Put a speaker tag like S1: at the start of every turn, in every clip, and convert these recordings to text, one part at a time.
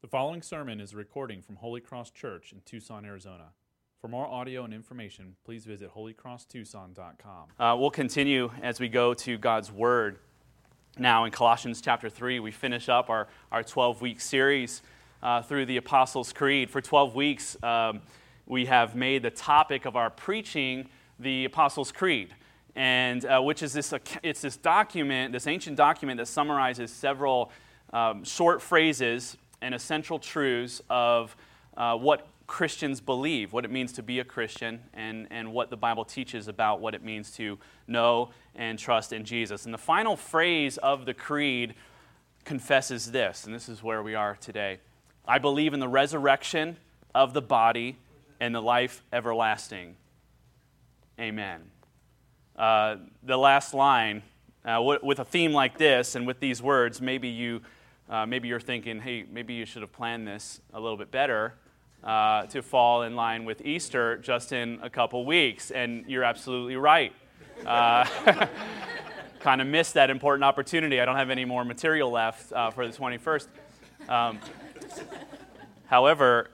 S1: The following sermon is a recording from Holy Cross Church in Tucson, Arizona. For more audio and information, please visit holycrosstucson.com.
S2: Uh, we'll continue as we go to God's Word. Now, in Colossians chapter 3, we finish up our, our 12 week series uh, through the Apostles' Creed. For 12 weeks, um, we have made the topic of our preaching the Apostles' Creed. And uh, which is this, it's this document, this ancient document that summarizes several um, short phrases and essential truths of uh, what Christians believe, what it means to be a Christian, and, and what the Bible teaches about what it means to know and trust in Jesus. And the final phrase of the creed confesses this, and this is where we are today I believe in the resurrection of the body and the life everlasting. Amen. Uh, the last line, uh, w- with a theme like this and with these words, maybe you uh, maybe you're thinking, hey, maybe you should have planned this a little bit better uh, to fall in line with Easter just in a couple weeks. And you're absolutely right. Uh, kind of missed that important opportunity. I don't have any more material left uh, for the 21st. Um, however,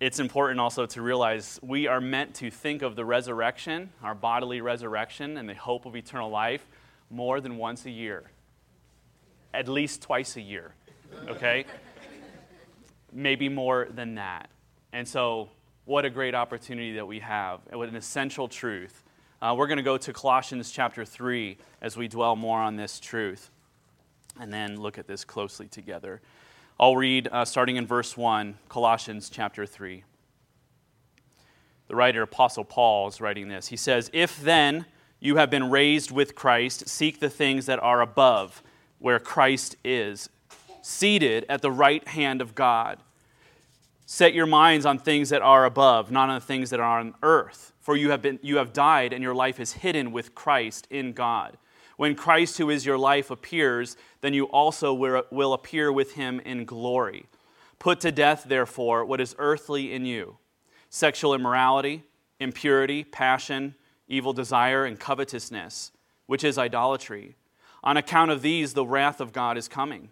S2: it's important also to realize we are meant to think of the resurrection, our bodily resurrection, and the hope of eternal life more than once a year at least twice a year, okay? Maybe more than that. And so, what a great opportunity that we have, and what an essential truth. Uh, we're going to go to Colossians chapter 3 as we dwell more on this truth and then look at this closely together. I'll read uh, starting in verse 1, Colossians chapter 3. The writer, Apostle Paul, is writing this. He says, If then you have been raised with Christ, seek the things that are above where Christ is, seated at the right hand of God. Set your minds on things that are above, not on the things that are on earth. For you have, been, you have died, and your life is hidden with Christ in God. When Christ, who is your life, appears, then you also will appear with him in glory. Put to death, therefore, what is earthly in you sexual immorality, impurity, passion, evil desire, and covetousness, which is idolatry. On account of these, the wrath of God is coming.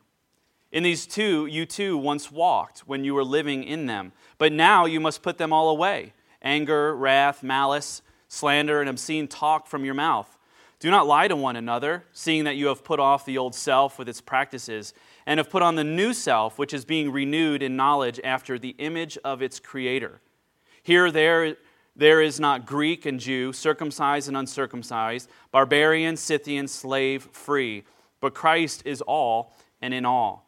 S2: In these two, you too once walked when you were living in them, but now you must put them all away anger, wrath, malice, slander, and obscene talk from your mouth. Do not lie to one another, seeing that you have put off the old self with its practices, and have put on the new self, which is being renewed in knowledge after the image of its creator. Here, there, there is not Greek and Jew, circumcised and uncircumcised, barbarian, Scythian, slave, free, but Christ is all and in all.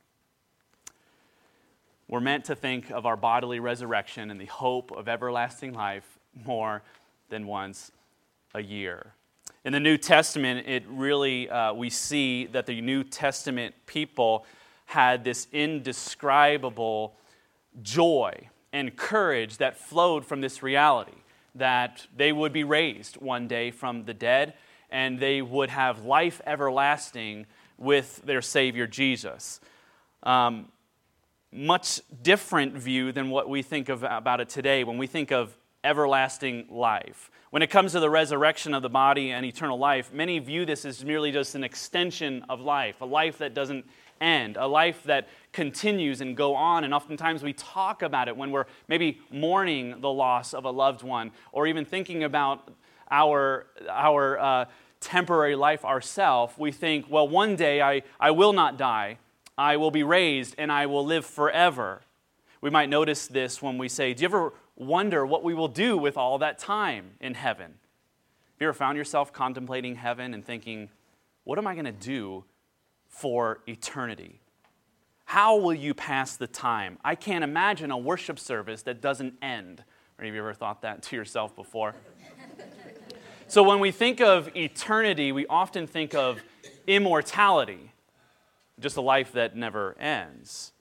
S2: We're meant to think of our bodily resurrection and the hope of everlasting life more than once a year. In the New Testament, it really, uh, we see that the New Testament people had this indescribable joy and courage that flowed from this reality that they would be raised one day from the dead and they would have life everlasting with their Savior Jesus. Um, much different view than what we think of about it today when we think of everlasting life. When it comes to the resurrection of the body and eternal life, many view this as merely just an extension of life, a life that doesn't end, a life that continues and go on. And oftentimes we talk about it when we're maybe mourning the loss of a loved one or even thinking about our, our uh, temporary life ourselves. We think, well, one day I, I will not die, I will be raised, and I will live forever. We might notice this when we say, Do you ever wonder what we will do with all that time in heaven? Have you ever found yourself contemplating heaven and thinking, What am I going to do for eternity? How will you pass the time? I can't imagine a worship service that doesn't end. Or have you ever thought that to yourself before? so, when we think of eternity, we often think of immortality, just a life that never ends.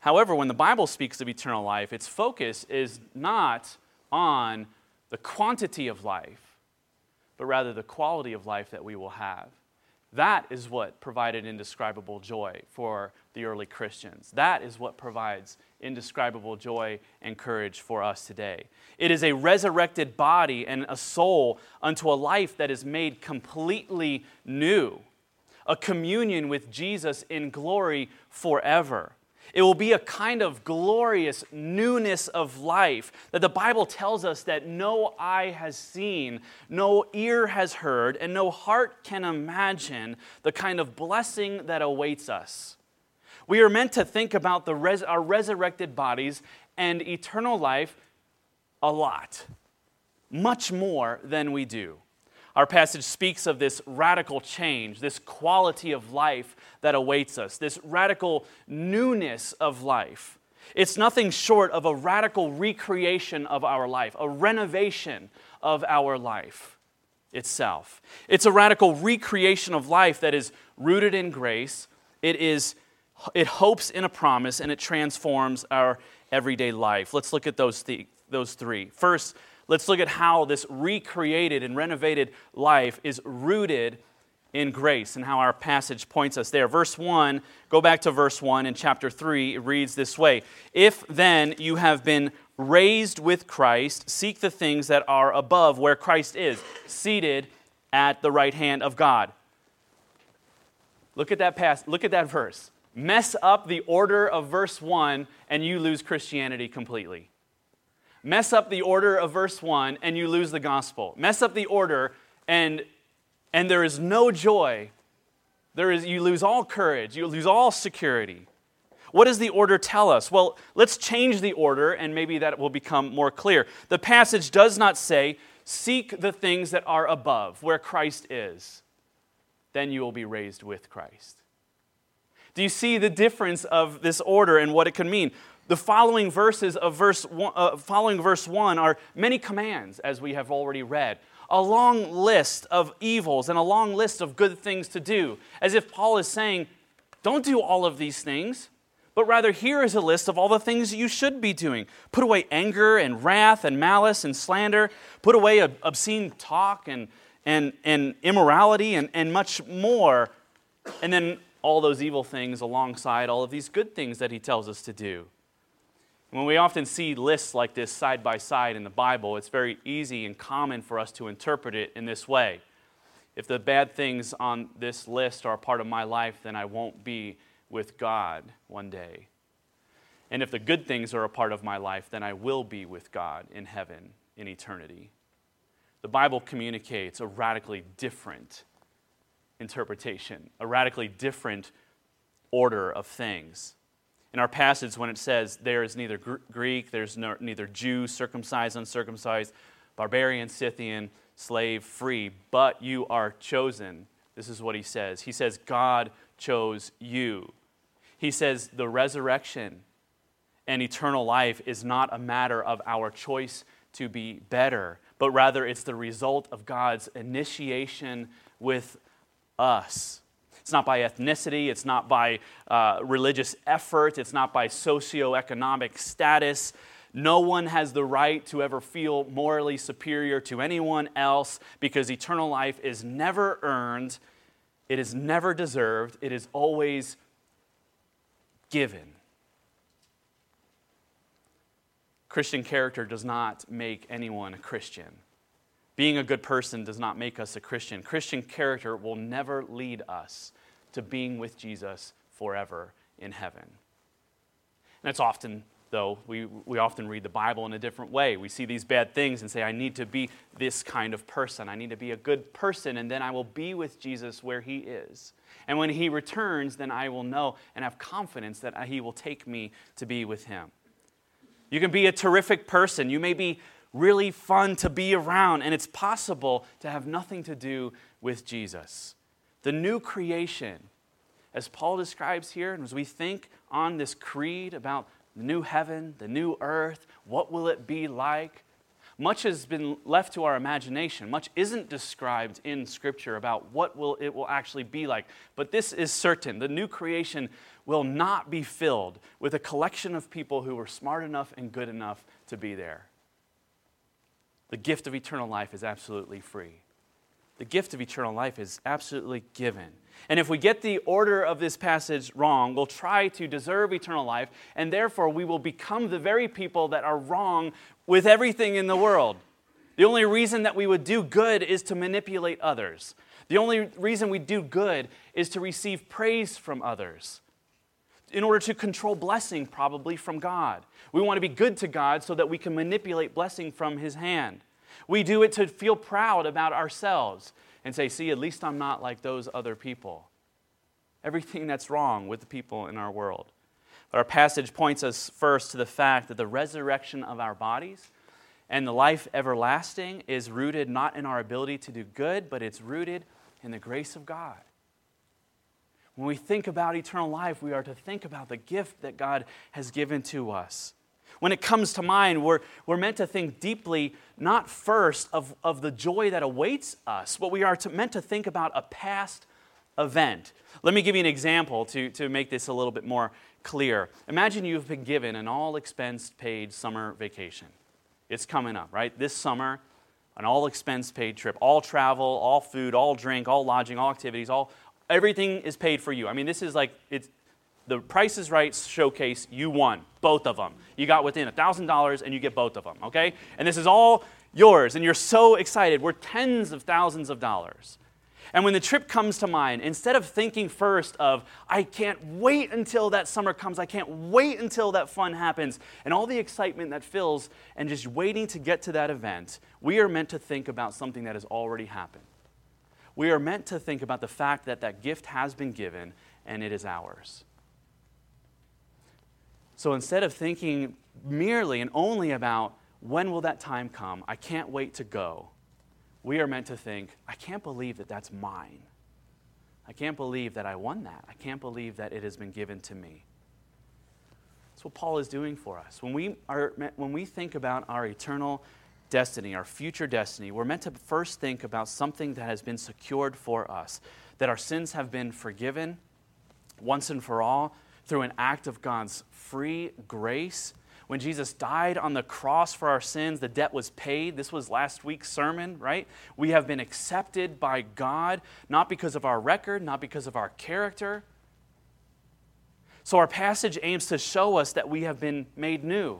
S2: However, when the Bible speaks of eternal life, its focus is not on the quantity of life, but rather the quality of life that we will have. That is what provided indescribable joy for the early Christians. That is what provides indescribable joy and courage for us today. It is a resurrected body and a soul unto a life that is made completely new, a communion with Jesus in glory forever. It will be a kind of glorious newness of life that the Bible tells us that no eye has seen, no ear has heard, and no heart can imagine the kind of blessing that awaits us. We are meant to think about the res- our resurrected bodies and eternal life a lot, much more than we do. Our passage speaks of this radical change, this quality of life that awaits us, this radical newness of life. It's nothing short of a radical recreation of our life, a renovation of our life itself. It's a radical recreation of life that is rooted in grace. It is it hopes in a promise and it transforms our everyday life. Let's look at those th- those three. First, let's look at how this recreated and renovated life is rooted in grace and how our passage points us there. Verse 1, go back to verse 1 in chapter 3, it reads this way If then you have been raised with Christ, seek the things that are above where Christ is, seated at the right hand of God. Look at that pass, look at that verse. Mess up the order of verse 1 and you lose Christianity completely mess up the order of verse 1 and you lose the gospel. Mess up the order and and there is no joy. There is you lose all courage, you lose all security. What does the order tell us? Well, let's change the order and maybe that will become more clear. The passage does not say seek the things that are above where Christ is. Then you will be raised with Christ. Do you see the difference of this order and what it can mean? The following verses of verse one, uh, following verse 1 are many commands, as we have already read. A long list of evils and a long list of good things to do, as if Paul is saying, Don't do all of these things, but rather here is a list of all the things you should be doing. Put away anger and wrath and malice and slander, put away obscene talk and, and, and immorality and, and much more. And then all those evil things alongside all of these good things that he tells us to do. When we often see lists like this side by side in the Bible, it's very easy and common for us to interpret it in this way. If the bad things on this list are a part of my life, then I won't be with God one day. And if the good things are a part of my life, then I will be with God in heaven in eternity. The Bible communicates a radically different interpretation, a radically different order of things in our passage when it says there is neither Greek, there's no, neither Jew, circumcised, uncircumcised, barbarian, Scythian, slave, free, but you are chosen. This is what he says. He says, God chose you. He says, the resurrection and eternal life is not a matter of our choice to be better, but rather it's the result of God's initiation with us. It's not by ethnicity, it's not by uh, religious effort, it's not by socioeconomic status. No one has the right to ever feel morally superior to anyone else because eternal life is never earned, it is never deserved, it is always given. Christian character does not make anyone a Christian. Being a good person does not make us a Christian. Christian character will never lead us to being with Jesus forever in heaven. And it's often, though, we, we often read the Bible in a different way. We see these bad things and say, I need to be this kind of person. I need to be a good person, and then I will be with Jesus where he is. And when he returns, then I will know and have confidence that he will take me to be with him. You can be a terrific person. You may be really fun to be around, and it's possible to have nothing to do with Jesus the new creation, as Paul describes here, and as we think on this creed about the new heaven, the new earth, what will it be like? Much has been left to our imagination. Much isn't described in Scripture about what will it will actually be like. But this is certain: the new creation will not be filled with a collection of people who were smart enough and good enough to be there. The gift of eternal life is absolutely free. The gift of eternal life is absolutely given. And if we get the order of this passage wrong, we'll try to deserve eternal life, and therefore we will become the very people that are wrong with everything in the world. The only reason that we would do good is to manipulate others. The only reason we do good is to receive praise from others. In order to control blessing, probably from God. We want to be good to God so that we can manipulate blessing from His hand. We do it to feel proud about ourselves and say, see, at least I'm not like those other people. Everything that's wrong with the people in our world. But our passage points us first to the fact that the resurrection of our bodies and the life everlasting is rooted not in our ability to do good, but it's rooted in the grace of God. When we think about eternal life, we are to think about the gift that God has given to us. When it comes to mind, we're, we're meant to think deeply, not first of, of the joy that awaits us, but we are to, meant to think about a past event. Let me give you an example to, to make this a little bit more clear. Imagine you've been given an all expense paid summer vacation. It's coming up, right? This summer, an all expense paid trip, all travel, all food, all drink, all lodging, all activities, all everything is paid for you. I mean, this is like it's the Price is Right showcase, you won both of them. You got within $1,000 and you get both of them, okay? And this is all yours, and you're so excited. We're tens of thousands of dollars. And when the trip comes to mind, instead of thinking first of, I can't wait until that summer comes, I can't wait until that fun happens, and all the excitement that fills, and just waiting to get to that event, we are meant to think about something that has already happened. We are meant to think about the fact that that gift has been given and it is ours. So instead of thinking merely and only about when will that time come, I can't wait to go, we are meant to think, I can't believe that that's mine. I can't believe that I won that. I can't believe that it has been given to me. That's what Paul is doing for us. When we, are, when we think about our eternal destiny, our future destiny, we're meant to first think about something that has been secured for us, that our sins have been forgiven once and for all through an act of God's free grace. When Jesus died on the cross for our sins, the debt was paid. This was last week's sermon, right? We have been accepted by God, not because of our record, not because of our character. So our passage aims to show us that we have been made new.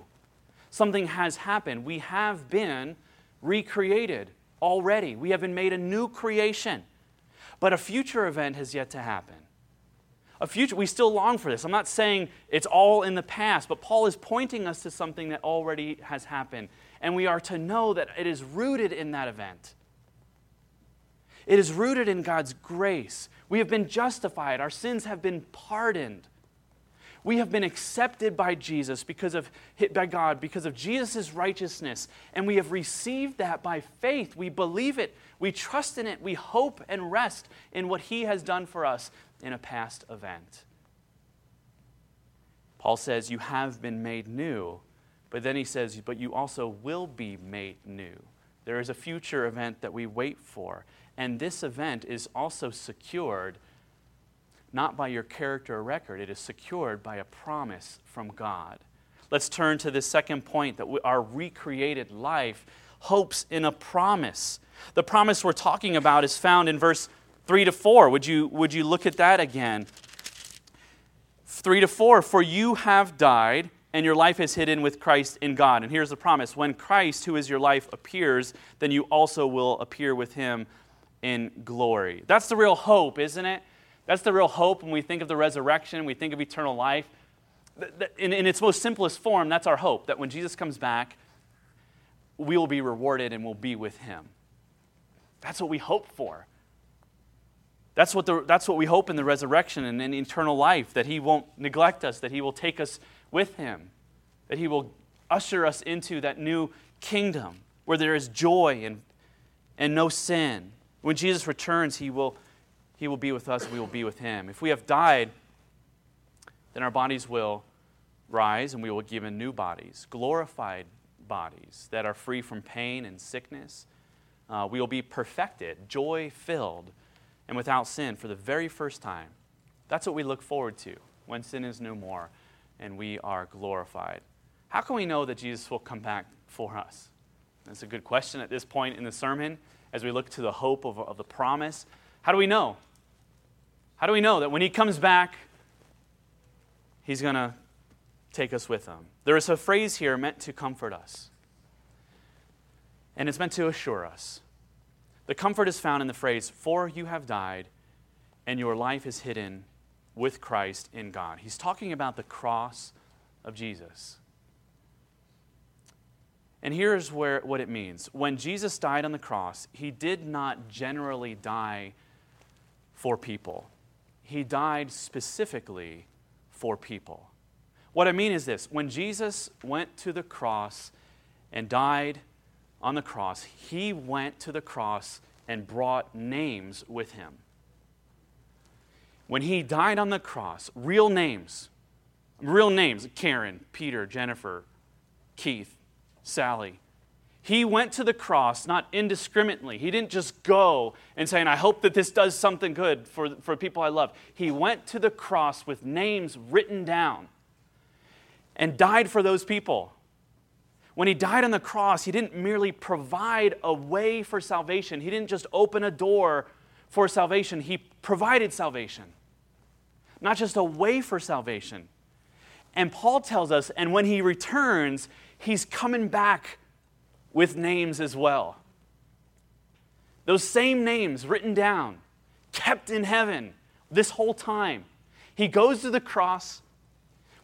S2: Something has happened. We have been recreated already. We have been made a new creation. But a future event has yet to happen a future. We still long for this. I'm not saying it's all in the past, but Paul is pointing us to something that already has happened. And we are to know that it is rooted in that event. It is rooted in God's grace. We have been justified, our sins have been pardoned. We have been accepted by Jesus because of hit by God because of Jesus' righteousness and we have received that by faith. We believe it, we trust in it, we hope and rest in what he has done for us in a past event. Paul says, You have been made new, but then he says, But you also will be made new. There is a future event that we wait for, and this event is also secured not by your character or record, it is secured by a promise from God. Let's turn to the second point that our recreated life hopes in a promise. The promise we're talking about is found in verse 3 to 4. Would you, would you look at that again? 3 to 4 For you have died, and your life is hidden with Christ in God. And here's the promise when Christ, who is your life, appears, then you also will appear with him in glory. That's the real hope, isn't it? That's the real hope when we think of the resurrection, we think of eternal life. In, in its most simplest form, that's our hope that when Jesus comes back, we will be rewarded and we'll be with him. That's what we hope for. That's what, the, that's what we hope in the resurrection and in eternal life, that He won't neglect us, that He will take us with Him, that He will usher us into that new kingdom where there is joy and, and no sin. When Jesus returns, He will, he will be with us, we will be with Him. If we have died, then our bodies will rise and we will be given new bodies, glorified bodies that are free from pain and sickness. Uh, we will be perfected, joy filled, and without sin for the very first time. That's what we look forward to when sin is no more and we are glorified. How can we know that Jesus will come back for us? That's a good question at this point in the sermon as we look to the hope of, of the promise. How do we know? How do we know that when he comes back, he's going to take us with him? There is a phrase here meant to comfort us, and it's meant to assure us. The comfort is found in the phrase, For you have died, and your life is hidden with Christ in God. He's talking about the cross of Jesus. And here's where, what it means. When Jesus died on the cross, he did not generally die for people, he died specifically for people. What I mean is this when Jesus went to the cross and died on the cross, he went to the cross and brought names with him. When he died on the cross, real names, real names Karen, Peter, Jennifer, Keith, Sally. He went to the cross not indiscriminately. He didn't just go and saying, I hope that this does something good for, for people I love. He went to the cross with names written down and died for those people. When he died on the cross, he didn't merely provide a way for salvation, he didn't just open a door for salvation, he provided salvation. Not just a way for salvation. And Paul tells us, and when he returns, he's coming back with names as well. Those same names written down, kept in heaven this whole time. He goes to the cross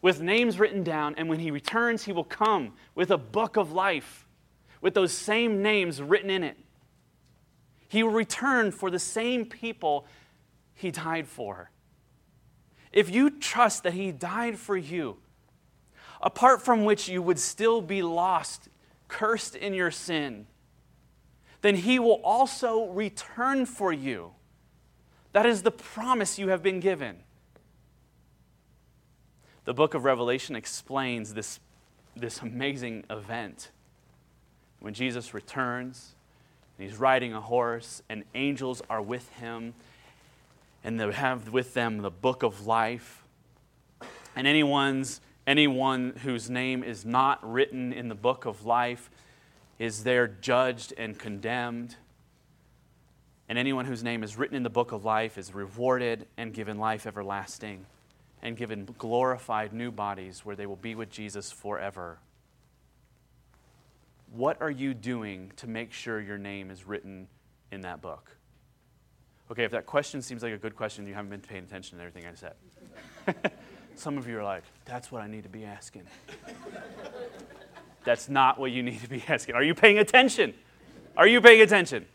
S2: with names written down, and when he returns, he will come with a book of life with those same names written in it. He will return for the same people he died for. If you trust that he died for you, apart from which you would still be lost, cursed in your sin, then he will also return for you. That is the promise you have been given. The book of Revelation explains this, this amazing event. When Jesus returns, and he's riding a horse, and angels are with him, and they have with them the book of life. And anyone's Anyone whose name is not written in the book of life is there judged and condemned. And anyone whose name is written in the book of life is rewarded and given life everlasting and given glorified new bodies where they will be with Jesus forever. What are you doing to make sure your name is written in that book? Okay, if that question seems like a good question, you haven't been paying attention to everything I said. Some of you are like, that's what I need to be asking. that's not what you need to be asking. Are you paying attention? Are you paying attention?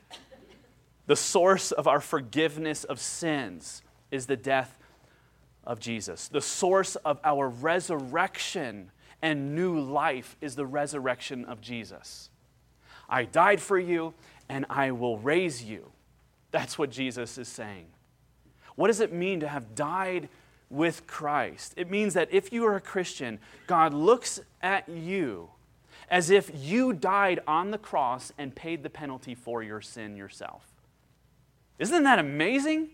S2: The source of our forgiveness of sins is the death of Jesus. The source of our resurrection and new life is the resurrection of Jesus. I died for you and I will raise you. That's what Jesus is saying. What does it mean to have died with Christ. It means that if you are a Christian, God looks at you as if you died on the cross and paid the penalty for your sin yourself. Isn't that amazing?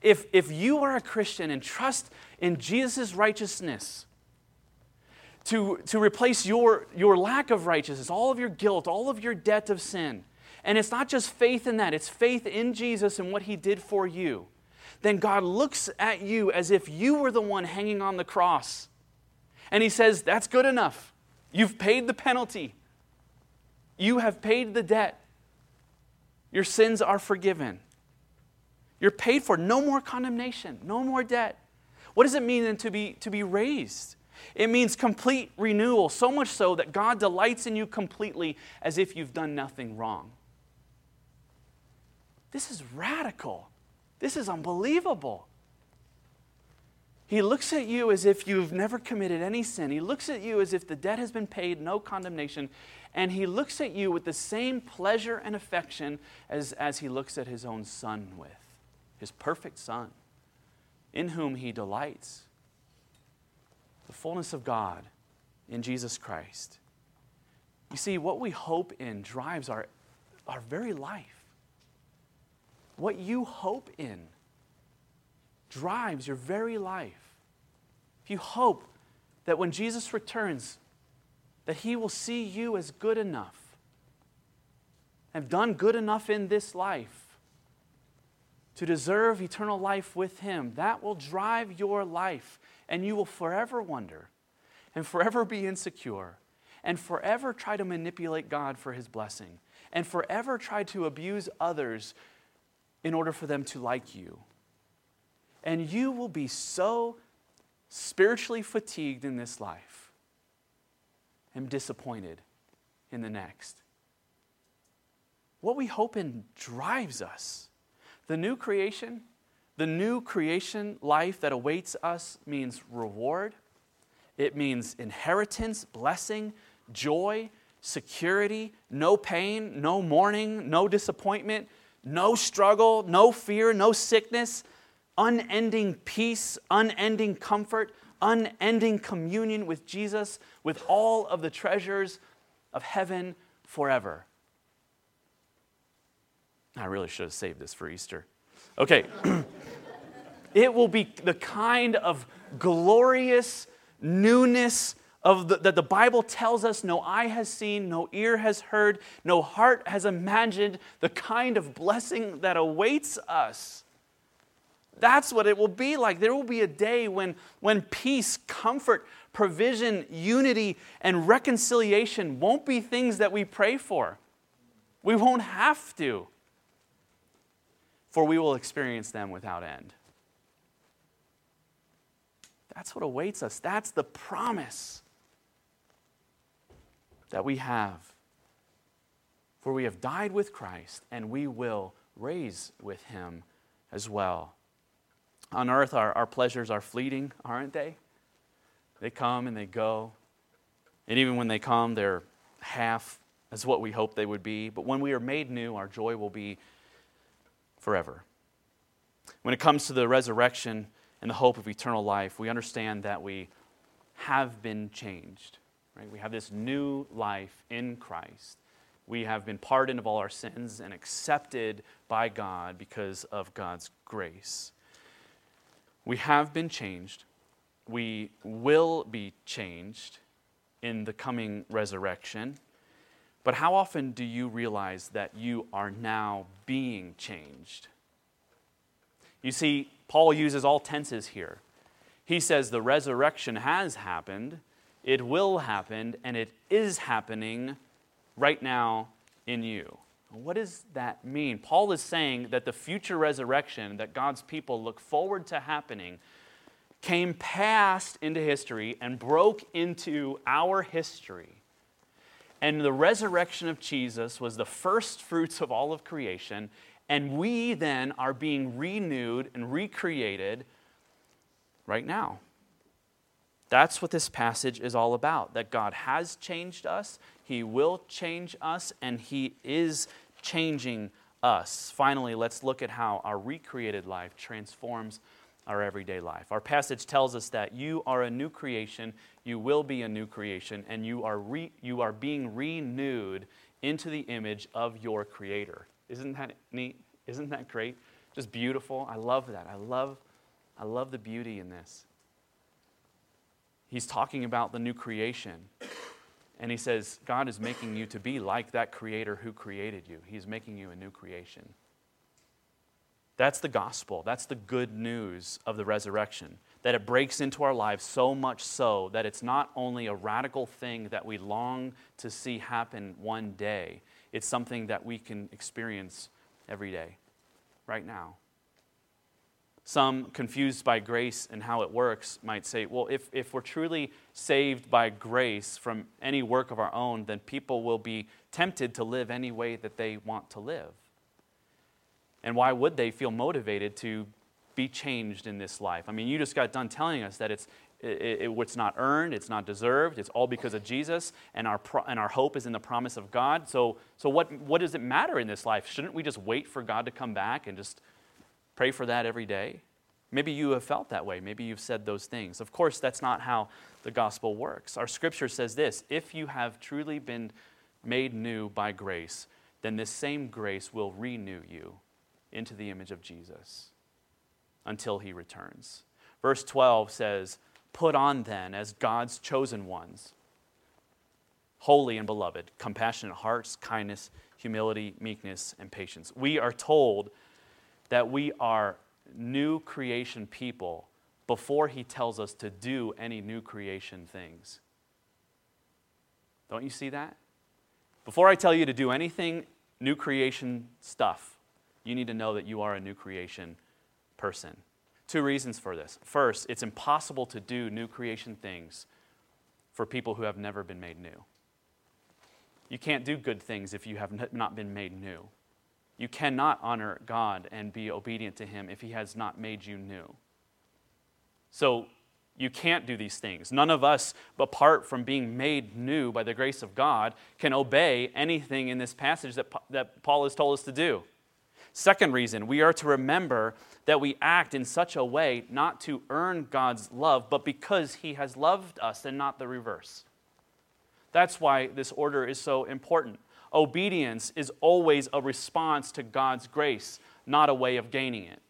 S2: If, if you are a Christian and trust in Jesus' righteousness to, to replace your, your lack of righteousness, all of your guilt, all of your debt of sin, and it's not just faith in that, it's faith in Jesus and what he did for you then God looks at you as if you were the one hanging on the cross. And He says, That's good enough. You've paid the penalty, you have paid the debt. Your sins are forgiven. You're paid for. No more condemnation, no more debt. What does it mean then to be, to be raised? It means complete renewal, so much so that God delights in you completely as if you've done nothing wrong. This is radical. This is unbelievable. He looks at you as if you've never committed any sin. He looks at you as if the debt has been paid, no condemnation. And he looks at you with the same pleasure and affection as, as he looks at his own son with, his perfect son, in whom he delights. The fullness of God in Jesus Christ. You see, what we hope in drives our, our very life. What you hope in drives your very life. If you hope that when Jesus returns, that he will see you as good enough, have done good enough in this life to deserve eternal life with him, that will drive your life, and you will forever wonder and forever be insecure and forever try to manipulate God for his blessing and forever try to abuse others in order for them to like you. And you will be so spiritually fatigued in this life and disappointed in the next. What we hope in drives us. The new creation, the new creation life that awaits us means reward, it means inheritance, blessing, joy, security, no pain, no mourning, no disappointment, no struggle, no fear, no sickness, unending peace, unending comfort, unending communion with Jesus, with all of the treasures of heaven forever. I really should have saved this for Easter. Okay. it will be the kind of glorious newness of the, that the Bible tells us no eye has seen, no ear has heard, no heart has imagined the kind of blessing that awaits us. That's what it will be like. There will be a day when, when peace, comfort, provision, unity, and reconciliation won't be things that we pray for. We won't have to, for we will experience them without end. That's what awaits us. That's the promise that we have. For we have died with Christ, and we will raise with him as well. On earth, our, our pleasures are fleeting, aren't they? They come and they go. And even when they come, they're half as what we hope they would be. But when we are made new, our joy will be forever. When it comes to the resurrection and the hope of eternal life, we understand that we have been changed. Right? We have this new life in Christ. We have been pardoned of all our sins and accepted by God because of God's grace. We have been changed. We will be changed in the coming resurrection. But how often do you realize that you are now being changed? You see, Paul uses all tenses here. He says the resurrection has happened, it will happen, and it is happening right now in you. What does that mean? Paul is saying that the future resurrection that God's people look forward to happening came past into history and broke into our history. And the resurrection of Jesus was the first fruits of all of creation. And we then are being renewed and recreated right now. That's what this passage is all about that God has changed us, He will change us, and He is changing us. Finally, let's look at how our recreated life transforms our everyday life. Our passage tells us that you are a new creation, you will be a new creation, and you are, re- you are being renewed into the image of your Creator. Isn't that neat? Isn't that great? Just beautiful. I love that. I love, I love the beauty in this he's talking about the new creation. And he says, God is making you to be like that creator who created you. He's making you a new creation. That's the gospel. That's the good news of the resurrection. That it breaks into our lives so much so that it's not only a radical thing that we long to see happen one day, it's something that we can experience every day, right now. Some, confused by grace and how it works, might say, well, if, if we're truly saved by grace from any work of our own, then people will be tempted to live any way that they want to live. And why would they feel motivated to be changed in this life? I mean, you just got done telling us that it's, it, it, it's not earned, it's not deserved, it's all because of Jesus, and our, pro, and our hope is in the promise of God. So, so what, what does it matter in this life? Shouldn't we just wait for God to come back and just Pray for that every day. Maybe you have felt that way. Maybe you've said those things. Of course, that's not how the gospel works. Our scripture says this if you have truly been made new by grace, then this same grace will renew you into the image of Jesus until he returns. Verse 12 says, Put on then as God's chosen ones, holy and beloved, compassionate hearts, kindness, humility, meekness, and patience. We are told that we are new creation people before he tells us to do any new creation things. Don't you see that? Before I tell you to do anything new creation stuff, you need to know that you are a new creation person. Two reasons for this. First, it's impossible to do new creation things for people who have never been made new. You can't do good things if you have not been made new. You cannot honor God and be obedient to Him if He has not made you new. So you can't do these things. None of us, apart from being made new by the grace of God, can obey anything in this passage that, that Paul has told us to do. Second reason, we are to remember that we act in such a way not to earn God's love, but because He has loved us and not the reverse. That's why this order is so important. Obedience is always a response to God's grace, not a way of gaining it.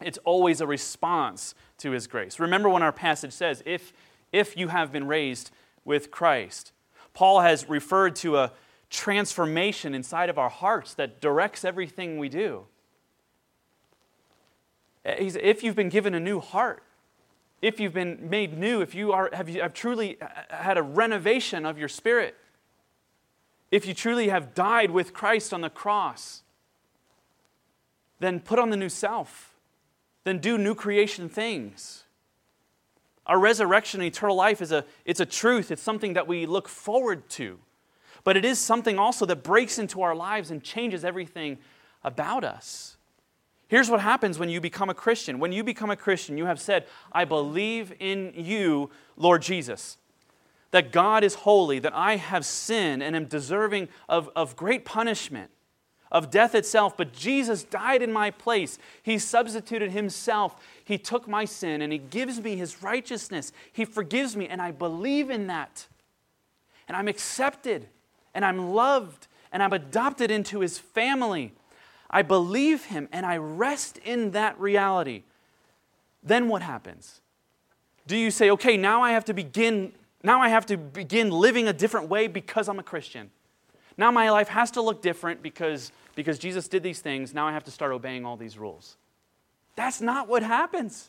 S2: It's always a response to His grace. Remember when our passage says, if, if you have been raised with Christ, Paul has referred to a transformation inside of our hearts that directs everything we do. Uh, He's, if you've been given a new heart, if you've been made new, if you are, have, you, have truly uh, uh, had a renovation of your spirit, if you truly have died with Christ on the cross, then put on the new self. Then do new creation things. Our resurrection and eternal life is a, it's a truth. It's something that we look forward to. But it is something also that breaks into our lives and changes everything about us. Here's what happens when you become a Christian. When you become a Christian, you have said, I believe in you, Lord Jesus that God is holy, that I have sinned and am deserving of, of great punishment, of death itself. But Jesus died in my place. He substituted Himself. He took my sin and He gives me His righteousness. He forgives me, and I believe in that. And I'm accepted, and I'm loved, and I'm adopted into His family. I believe Him, and I rest in that reality. Then what happens? Do you say, okay, now I have to begin now I have to begin living a different way because I'm a Christian. Now my life has to look different because, because Jesus did these things. Now I have to start obeying all these rules. That's not what happens.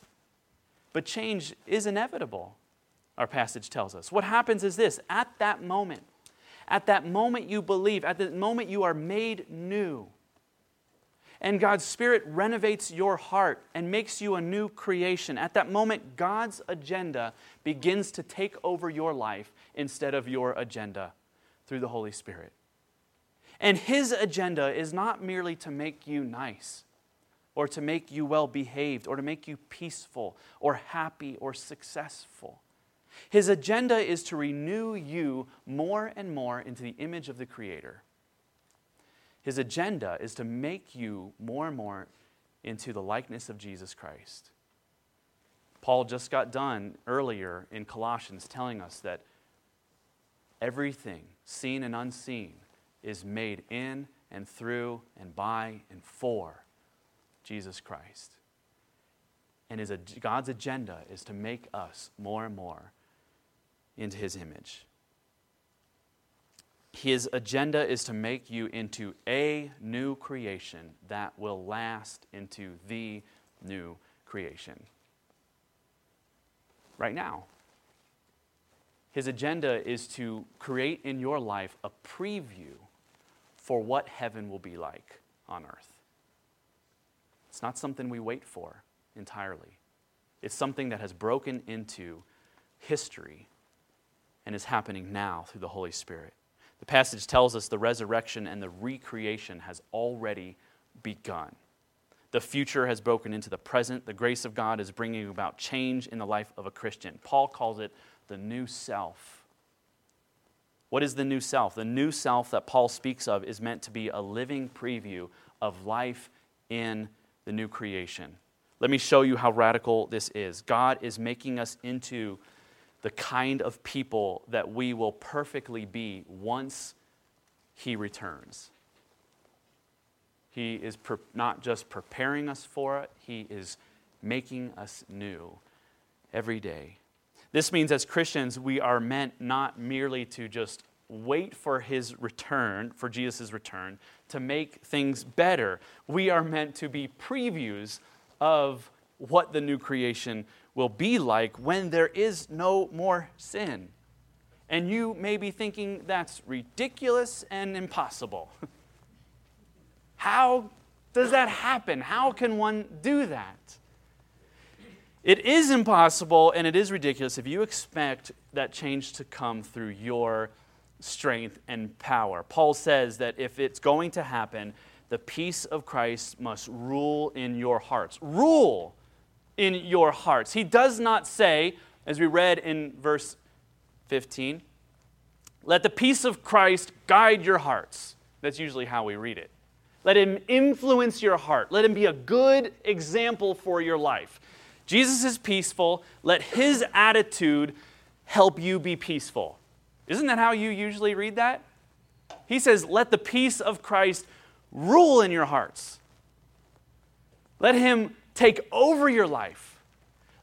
S2: But change is inevitable, our passage tells us. What happens is this at that moment, at that moment you believe, at the moment you are made new, and God's Spirit renovates your heart and makes you a new creation. At that moment, God's agenda begins to take over your life instead of your agenda through the Holy Spirit. And His agenda is not merely to make you nice or to make you well behaved or to make you peaceful or happy or successful. His agenda is to renew you more and more into the image of the Creator. His agenda is to make you more and more into the likeness of Jesus Christ. Paul just got done earlier in Colossians telling us that everything, seen and unseen, is made in and through and by and for Jesus Christ. And his, God's agenda is to make us more and more into his image. His agenda is to make you into a new creation that will last into the new creation. Right now. His agenda is to create in your life a preview for what heaven will be like on earth. It's not something we wait for entirely, it's something that has broken into history and is happening now through the Holy Spirit. The passage tells us the resurrection and the recreation has already begun. The future has broken into the present. The grace of God is bringing about change in the life of a Christian. Paul calls it the new self. What is the new self? The new self that Paul speaks of is meant to be a living preview of life in the new creation. Let me show you how radical this is. God is making us into the kind of people that we will perfectly be once He returns. He is pre- not just preparing us for it, He is making us new every day. This means as Christians, we are meant not merely to just wait for his return, for Jesus' return, to make things better. We are meant to be previews of what the new creation will be like when there is no more sin. And you may be thinking that's ridiculous and impossible. How does that happen? How can one do that? It is impossible and it is ridiculous if you expect that change to come through your strength and power. Paul says that if it's going to happen, the peace of Christ must rule in your hearts. Rule in your hearts. He does not say, as we read in verse 15, let the peace of Christ guide your hearts. That's usually how we read it. Let him influence your heart. Let him be a good example for your life. Jesus is peaceful. Let his attitude help you be peaceful. Isn't that how you usually read that? He says, Let the peace of Christ rule in your hearts. Let him take over your life.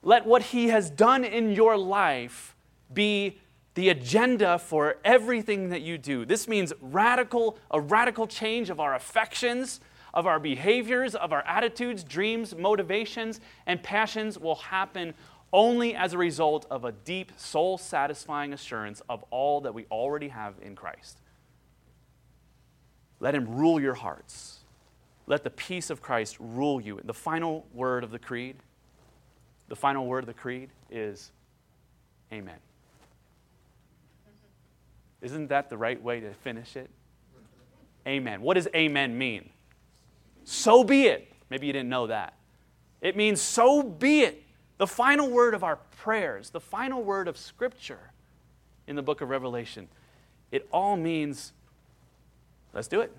S2: Let what he has done in your life be the agenda for everything that you do. This means radical, a radical change of our affections, of our behaviors, of our attitudes, dreams, motivations, and passions will happen only as a result of a deep, soul satisfying assurance of all that we already have in Christ. Let Him rule your hearts. Let the peace of Christ rule you. The final word of the creed, the final word of the creed is Amen. Isn't that the right way to finish it? Amen. What does amen mean? so be it. Maybe you didn't know that. It means so be it. The final word of our prayers, the final word of Scripture in the book of Revelation, it all means let's do it.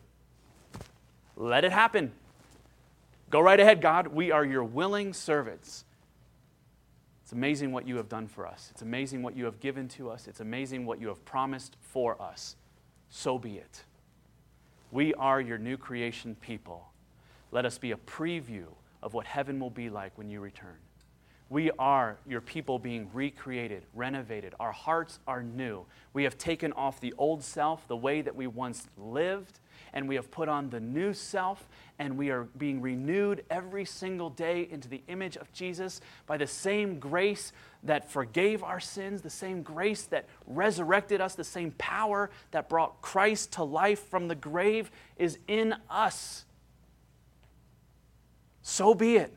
S2: Let it happen. Go right ahead, God. We are your willing servants. It's amazing what you have done for us. It's amazing what you have given to us. It's amazing what you have promised for us. So be it. We are your new creation people. Let us be a preview of what heaven will be like when you return. We are your people being recreated, renovated. Our hearts are new. We have taken off the old self, the way that we once lived, and we have put on the new self, and we are being renewed every single day into the image of Jesus by the same grace that forgave our sins, the same grace that resurrected us, the same power that brought Christ to life from the grave is in us so be it.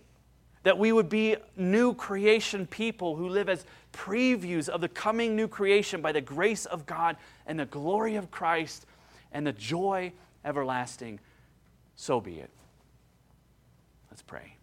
S2: That we would be new creation people who live as previews of the coming new creation by the grace of God and the glory of Christ and the joy everlasting. So be it. Let's pray.